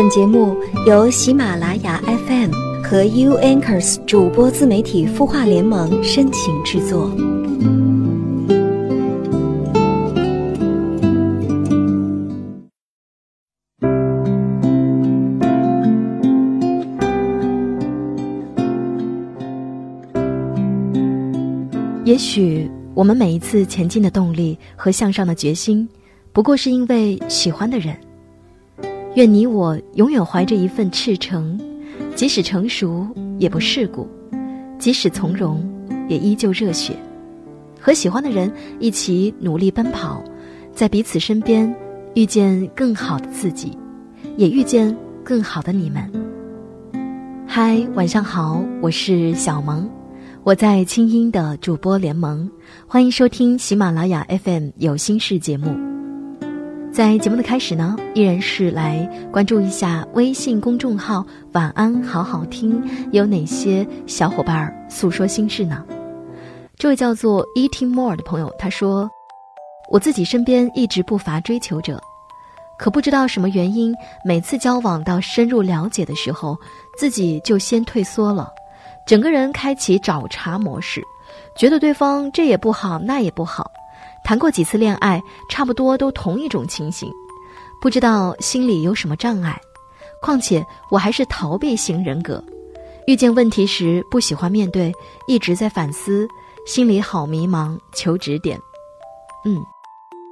本节目由喜马拉雅 FM 和 U Anchors 主播自媒体孵化联盟深情制作。也许我们每一次前进的动力和向上的决心，不过是因为喜欢的人。愿你我永远怀着一份赤诚，即使成熟也不世故，即使从容也依旧热血，和喜欢的人一起努力奔跑，在彼此身边遇见更好的自己，也遇见更好的你们。嗨，晚上好，我是小萌。我在清音的主播联盟，欢迎收听喜马拉雅 FM 有心事节目。在节目的开始呢，依然是来关注一下微信公众号“晚安好好听”有哪些小伙伴诉说心事呢？这位叫做 Eating More 的朋友他说：“我自己身边一直不乏追求者，可不知道什么原因，每次交往到深入了解的时候，自己就先退缩了。”整个人开启找茬模式，觉得对方这也不好那也不好，谈过几次恋爱，差不多都同一种情形，不知道心里有什么障碍。况且我还是逃避型人格，遇见问题时不喜欢面对，一直在反思，心里好迷茫，求指点。嗯，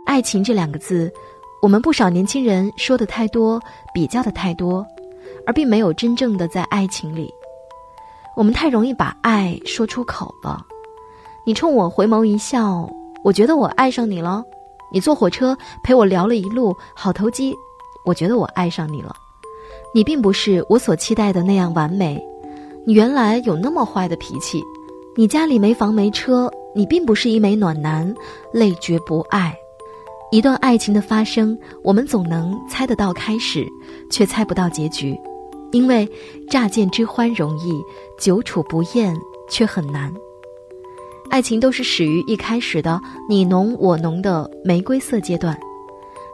爱情这两个字，我们不少年轻人说的太多，比较的太多，而并没有真正的在爱情里。我们太容易把爱说出口了。你冲我回眸一笑，我觉得我爱上你了。你坐火车陪我聊了一路，好投机，我觉得我爱上你了。你并不是我所期待的那样完美，你原来有那么坏的脾气。你家里没房没车，你并不是一枚暖男，累觉不爱。一段爱情的发生，我们总能猜得到开始，却猜不到结局。因为乍见之欢容易，久处不厌却很难。爱情都是始于一开始的你侬我侬的玫瑰色阶段，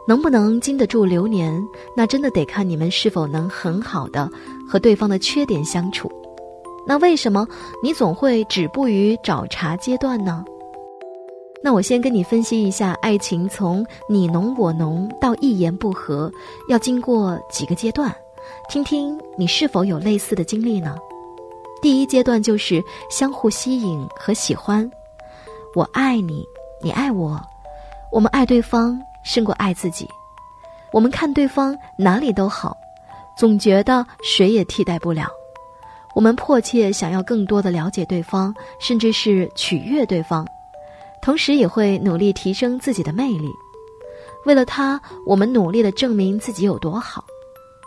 能不能经得住流年，那真的得看你们是否能很好的和对方的缺点相处。那为什么你总会止步于找茬阶段呢？那我先跟你分析一下，爱情从你侬我侬到一言不合，要经过几个阶段。听听你是否有类似的经历呢？第一阶段就是相互吸引和喜欢，我爱你，你爱我，我们爱对方胜过爱自己，我们看对方哪里都好，总觉得谁也替代不了，我们迫切想要更多的了解对方，甚至是取悦对方，同时也会努力提升自己的魅力，为了他，我们努力的证明自己有多好。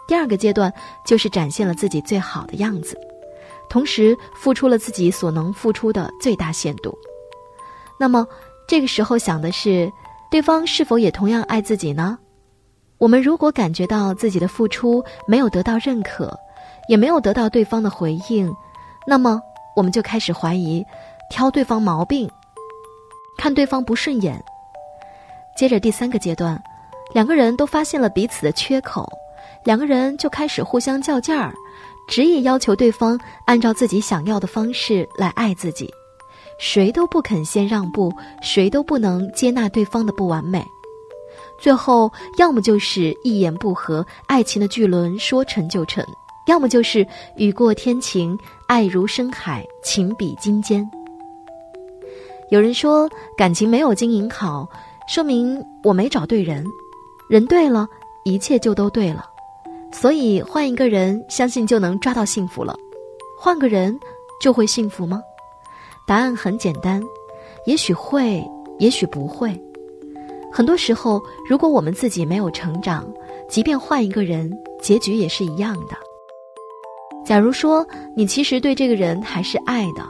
第二个阶段就是展现了自己最好的样子，同时付出了自己所能付出的最大限度。那么这个时候想的是，对方是否也同样爱自己呢？我们如果感觉到自己的付出没有得到认可，也没有得到对方的回应，那么我们就开始怀疑，挑对方毛病，看对方不顺眼。接着第三个阶段，两个人都发现了彼此的缺口。两个人就开始互相较劲儿，执意要求对方按照自己想要的方式来爱自己，谁都不肯先让步，谁都不能接纳对方的不完美，最后要么就是一言不合，爱情的巨轮说沉就沉；要么就是雨过天晴，爱如深海，情比金坚。有人说感情没有经营好，说明我没找对人，人对了，一切就都对了。所以换一个人，相信就能抓到幸福了。换个人就会幸福吗？答案很简单，也许会，也许不会。很多时候，如果我们自己没有成长，即便换一个人，结局也是一样的。假如说你其实对这个人还是爱的，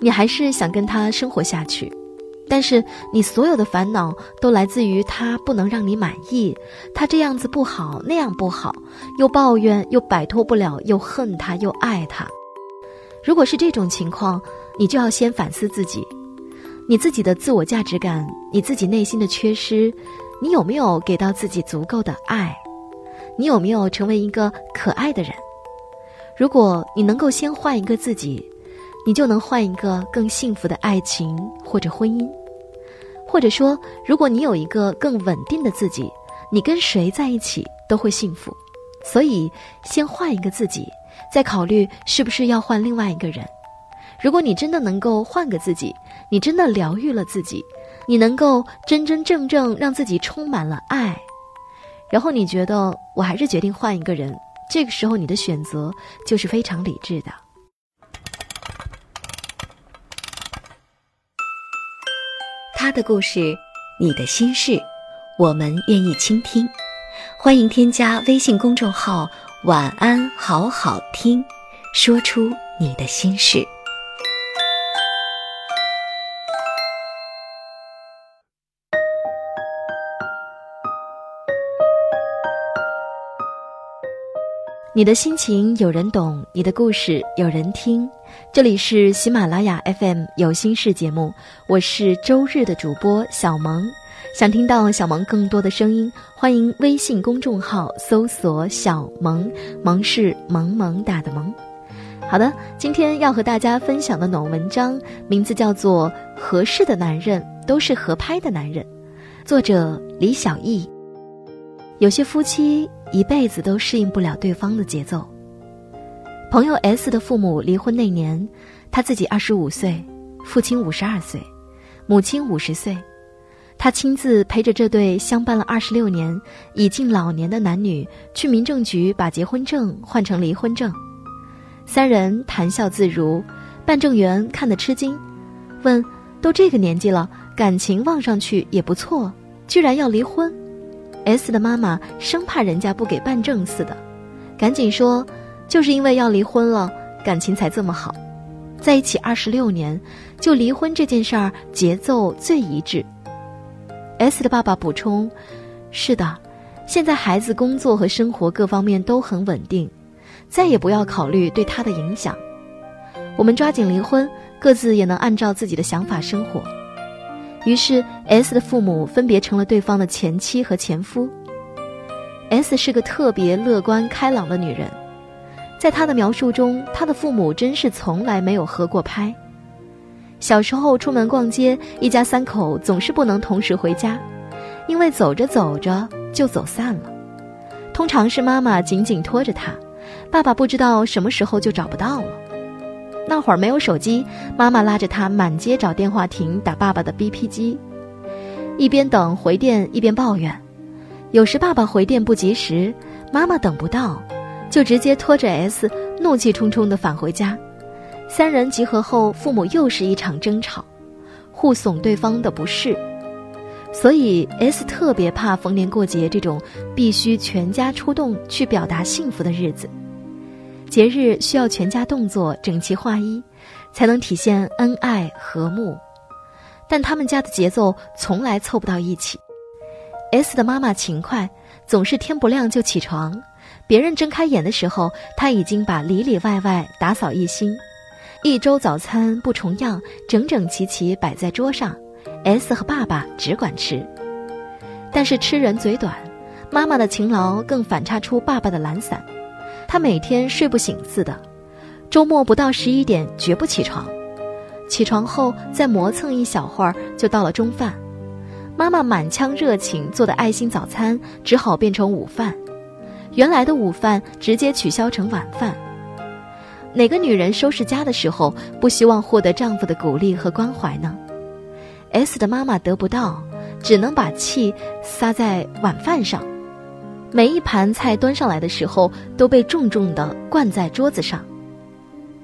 你还是想跟他生活下去。但是你所有的烦恼都来自于他不能让你满意，他这样子不好，那样不好，又抱怨，又摆脱不了，又恨他，又爱他。如果是这种情况，你就要先反思自己，你自己的自我价值感，你自己内心的缺失，你有没有给到自己足够的爱？你有没有成为一个可爱的人？如果你能够先换一个自己，你就能换一个更幸福的爱情或者婚姻。或者说，如果你有一个更稳定的自己，你跟谁在一起都会幸福。所以，先换一个自己，再考虑是不是要换另外一个人。如果你真的能够换个自己，你真的疗愈了自己，你能够真真正正让自己充满了爱，然后你觉得我还是决定换一个人，这个时候你的选择就是非常理智的。他的故事，你的心事，我们愿意倾听。欢迎添加微信公众号“晚安好好听”，说出你的心事。你的心情有人懂，你的故事有人听。这里是喜马拉雅 FM 有心事节目，我是周日的主播小萌。想听到小萌更多的声音，欢迎微信公众号搜索“小萌”，萌是萌萌哒的萌。好的，今天要和大家分享的暖文章名字叫做《合适的男人都是合拍的男人》，作者李小艺。有些夫妻。一辈子都适应不了对方的节奏。朋友 S 的父母离婚那年，他自己二十五岁，父亲五十二岁，母亲五十岁，他亲自陪着这对相伴了二十六年、已近老年的男女去民政局把结婚证换成离婚证。三人谈笑自如，办证员看得吃惊，问：“都这个年纪了，感情望上去也不错，居然要离婚？” S 的妈妈生怕人家不给办证似的，赶紧说：“就是因为要离婚了，感情才这么好，在一起二十六年，就离婚这件事儿节奏最一致。”S 的爸爸补充：“是的，现在孩子工作和生活各方面都很稳定，再也不要考虑对他的影响。我们抓紧离婚，各自也能按照自己的想法生活。”于是，S 的父母分别成了对方的前妻和前夫。S 是个特别乐观开朗的女人，在她的描述中，她的父母真是从来没有合过拍。小时候出门逛街，一家三口总是不能同时回家，因为走着走着就走散了。通常是妈妈紧紧拖着他，爸爸不知道什么时候就找不到了。那会儿没有手机，妈妈拉着他满街找电话亭打爸爸的 BP 机，一边等回电一边抱怨。有时爸爸回电不及时，妈妈等不到，就直接拖着 S 怒气冲冲地返回家。三人集合后，父母又是一场争吵，互耸对方的不是。所以 S 特别怕逢年过节这种必须全家出动去表达幸福的日子。节日需要全家动作整齐划一，才能体现恩爱和睦。但他们家的节奏从来凑不到一起。S 的妈妈勤快，总是天不亮就起床，别人睁开眼的时候，她已经把里里外外打扫一新。一周早餐不重样，整整齐齐摆在桌上。S 和爸爸只管吃。但是吃人嘴短，妈妈的勤劳更反差出爸爸的懒散。他每天睡不醒似的，周末不到十一点绝不起床，起床后再磨蹭一小会儿就到了中饭。妈妈满腔热情做的爱心早餐只好变成午饭，原来的午饭直接取消成晚饭。哪个女人收拾家的时候不希望获得丈夫的鼓励和关怀呢？S 的妈妈得不到，只能把气撒在晚饭上。每一盘菜端上来的时候，都被重重地灌在桌子上。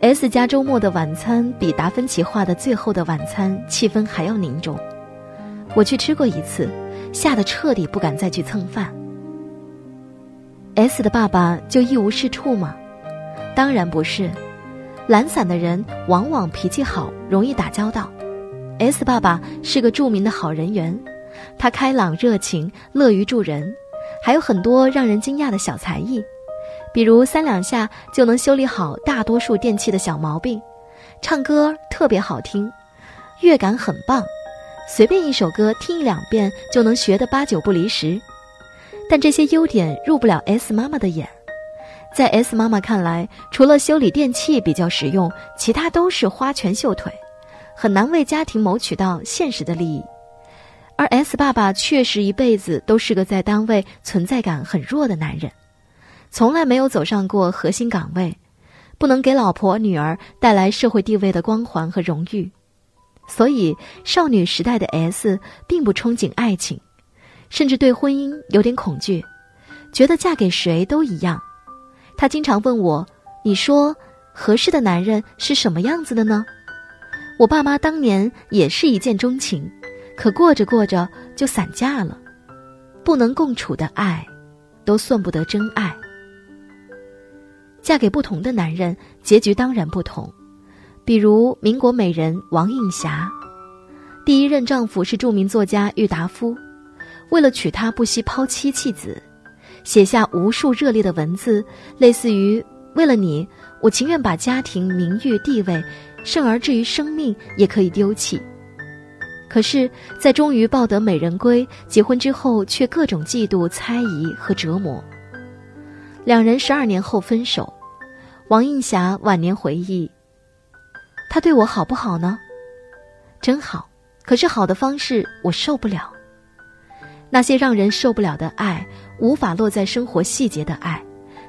S 家周末的晚餐比达芬奇画的最后的晚餐气氛还要凝重。我去吃过一次，吓得彻底不敢再去蹭饭。S 的爸爸就一无是处吗？当然不是，懒散的人往往脾气好，容易打交道。S 爸爸是个著名的好人缘，他开朗热情，乐于助人。还有很多让人惊讶的小才艺，比如三两下就能修理好大多数电器的小毛病，唱歌特别好听，乐感很棒，随便一首歌听一两遍就能学得八九不离十。但这些优点入不了 S 妈妈的眼。在 S 妈妈看来，除了修理电器比较实用，其他都是花拳绣腿，很难为家庭谋取到现实的利益。而 S 爸爸确实一辈子都是个在单位存在感很弱的男人，从来没有走上过核心岗位，不能给老婆女儿带来社会地位的光环和荣誉，所以少女时代的 S 并不憧憬爱情，甚至对婚姻有点恐惧，觉得嫁给谁都一样。他经常问我：“你说合适的男人是什么样子的呢？”我爸妈当年也是一见钟情，可过着过着就散架了。不能共处的爱，都算不得真爱。嫁给不同的男人，结局当然不同。比如民国美人王映霞，第一任丈夫是著名作家郁达夫，为了娶她不惜抛妻弃子。写下无数热烈的文字，类似于“为了你，我情愿把家庭、名誉、地位，甚而至于生命也可以丢弃。”可是，在终于抱得美人归，结婚之后却各种嫉妒、猜疑和折磨。两人十二年后分手。王映霞晚年回忆：“他对我好不好呢？真好，可是好的方式我受不了。那些让人受不了的爱。”无法落在生活细节的爱，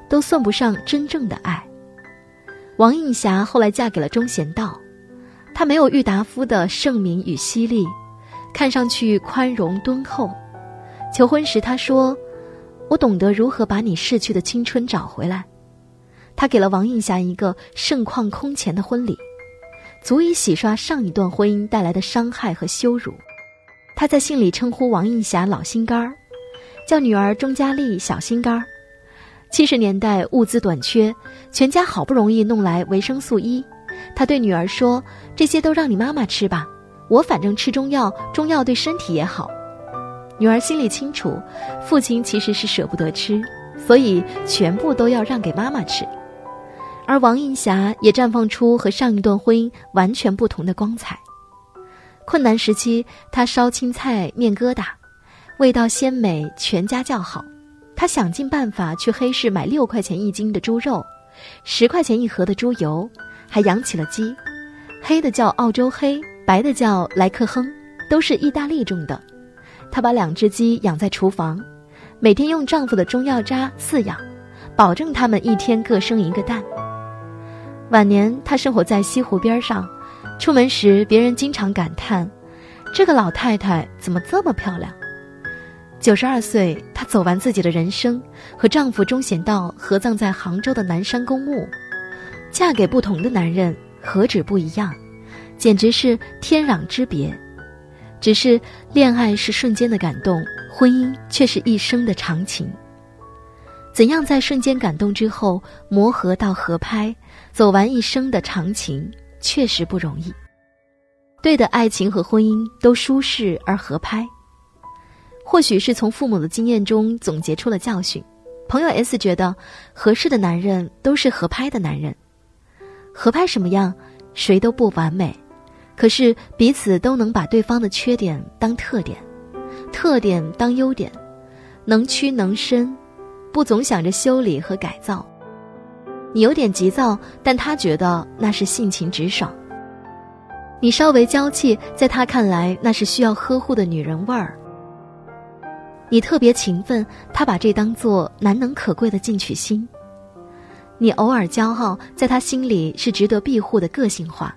都算不上真正的爱。王映霞后来嫁给了钟贤道，他没有郁达夫的盛名与犀利，看上去宽容敦厚。求婚时他说：“我懂得如何把你逝去的青春找回来。”他给了王映霞一个盛况空前的婚礼，足以洗刷上一段婚姻带来的伤害和羞辱。他在信里称呼王映霞“老心肝儿”。叫女儿钟佳丽小心肝儿。七十年代物资短缺，全家好不容易弄来维生素 E，他对女儿说：“这些都让你妈妈吃吧，我反正吃中药，中药对身体也好。”女儿心里清楚，父亲其实是舍不得吃，所以全部都要让给妈妈吃。而王映霞也绽放出和上一段婚姻完全不同的光彩。困难时期，她烧青菜面疙瘩。味道鲜美，全家叫好。她想尽办法去黑市买六块钱一斤的猪肉，十块钱一盒的猪油，还养起了鸡，黑的叫澳洲黑，白的叫莱克亨，都是意大利种的。她把两只鸡养在厨房，每天用丈夫的中药渣饲养，保证它们一天各生一个蛋。晚年，她生活在西湖边上，出门时别人经常感叹：“这个老太太怎么这么漂亮？”九十二岁，她走完自己的人生，和丈夫钟显道合葬在杭州的南山公墓。嫁给不同的男人，何止不一样，简直是天壤之别。只是恋爱是瞬间的感动，婚姻却是一生的长情。怎样在瞬间感动之后磨合到合拍，走完一生的长情，确实不容易。对的爱情和婚姻都舒适而合拍。或许是从父母的经验中总结出了教训，朋友 S 觉得合适的男人都是合拍的男人。合拍什么样，谁都不完美，可是彼此都能把对方的缺点当特点，特点当优点，能屈能伸，不总想着修理和改造。你有点急躁，但他觉得那是性情直爽；你稍微娇气，在他看来那是需要呵护的女人味儿。你特别勤奋，他把这当做难能可贵的进取心。你偶尔骄傲，在他心里是值得庇护的个性化。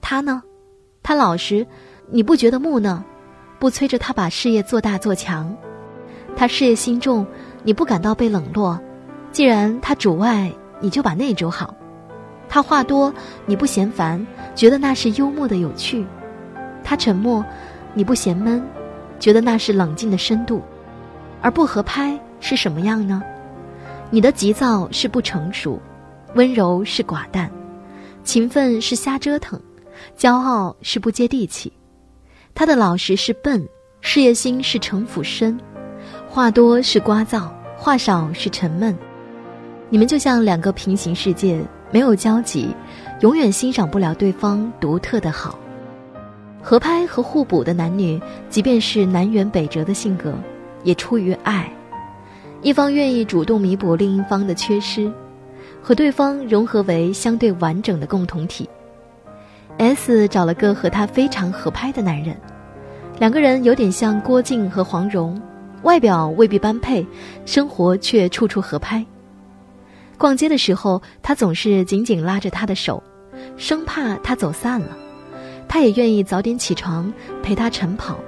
他呢，他老实，你不觉得木讷，不催着他把事业做大做强。他事业心重，你不感到被冷落。既然他主外，你就把内主好。他话多，你不嫌烦，觉得那是幽默的有趣。他沉默，你不嫌闷。觉得那是冷静的深度，而不合拍是什么样呢？你的急躁是不成熟，温柔是寡淡，勤奋是瞎折腾，骄傲是不接地气，他的老实是笨，事业心是城府深，话多是聒噪，话少是沉闷。你们就像两个平行世界，没有交集，永远欣赏不了对方独特的好。合拍和互补的男女，即便是南辕北辙的性格，也出于爱一方愿意主动弥补另一方的缺失，和对方融合为相对完整的共同体。S 找了个和他非常合拍的男人，两个人有点像郭靖和黄蓉，外表未必般配，生活却处处合拍。逛街的时候，他总是紧紧拉着她的手，生怕她走散了。他也愿意早点起床陪她晨跑，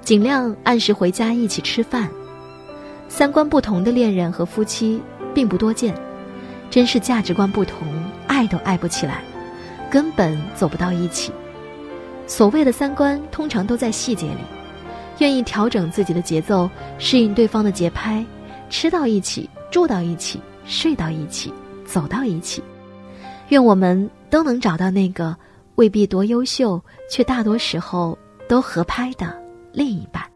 尽量按时回家一起吃饭。三观不同的恋人和夫妻并不多见，真是价值观不同，爱都爱不起来，根本走不到一起。所谓的三观，通常都在细节里，愿意调整自己的节奏，适应对方的节拍，吃到一起，住到一起。睡到一起，走到一起，愿我们都能找到那个未必多优秀，却大多时候都合拍的另一半。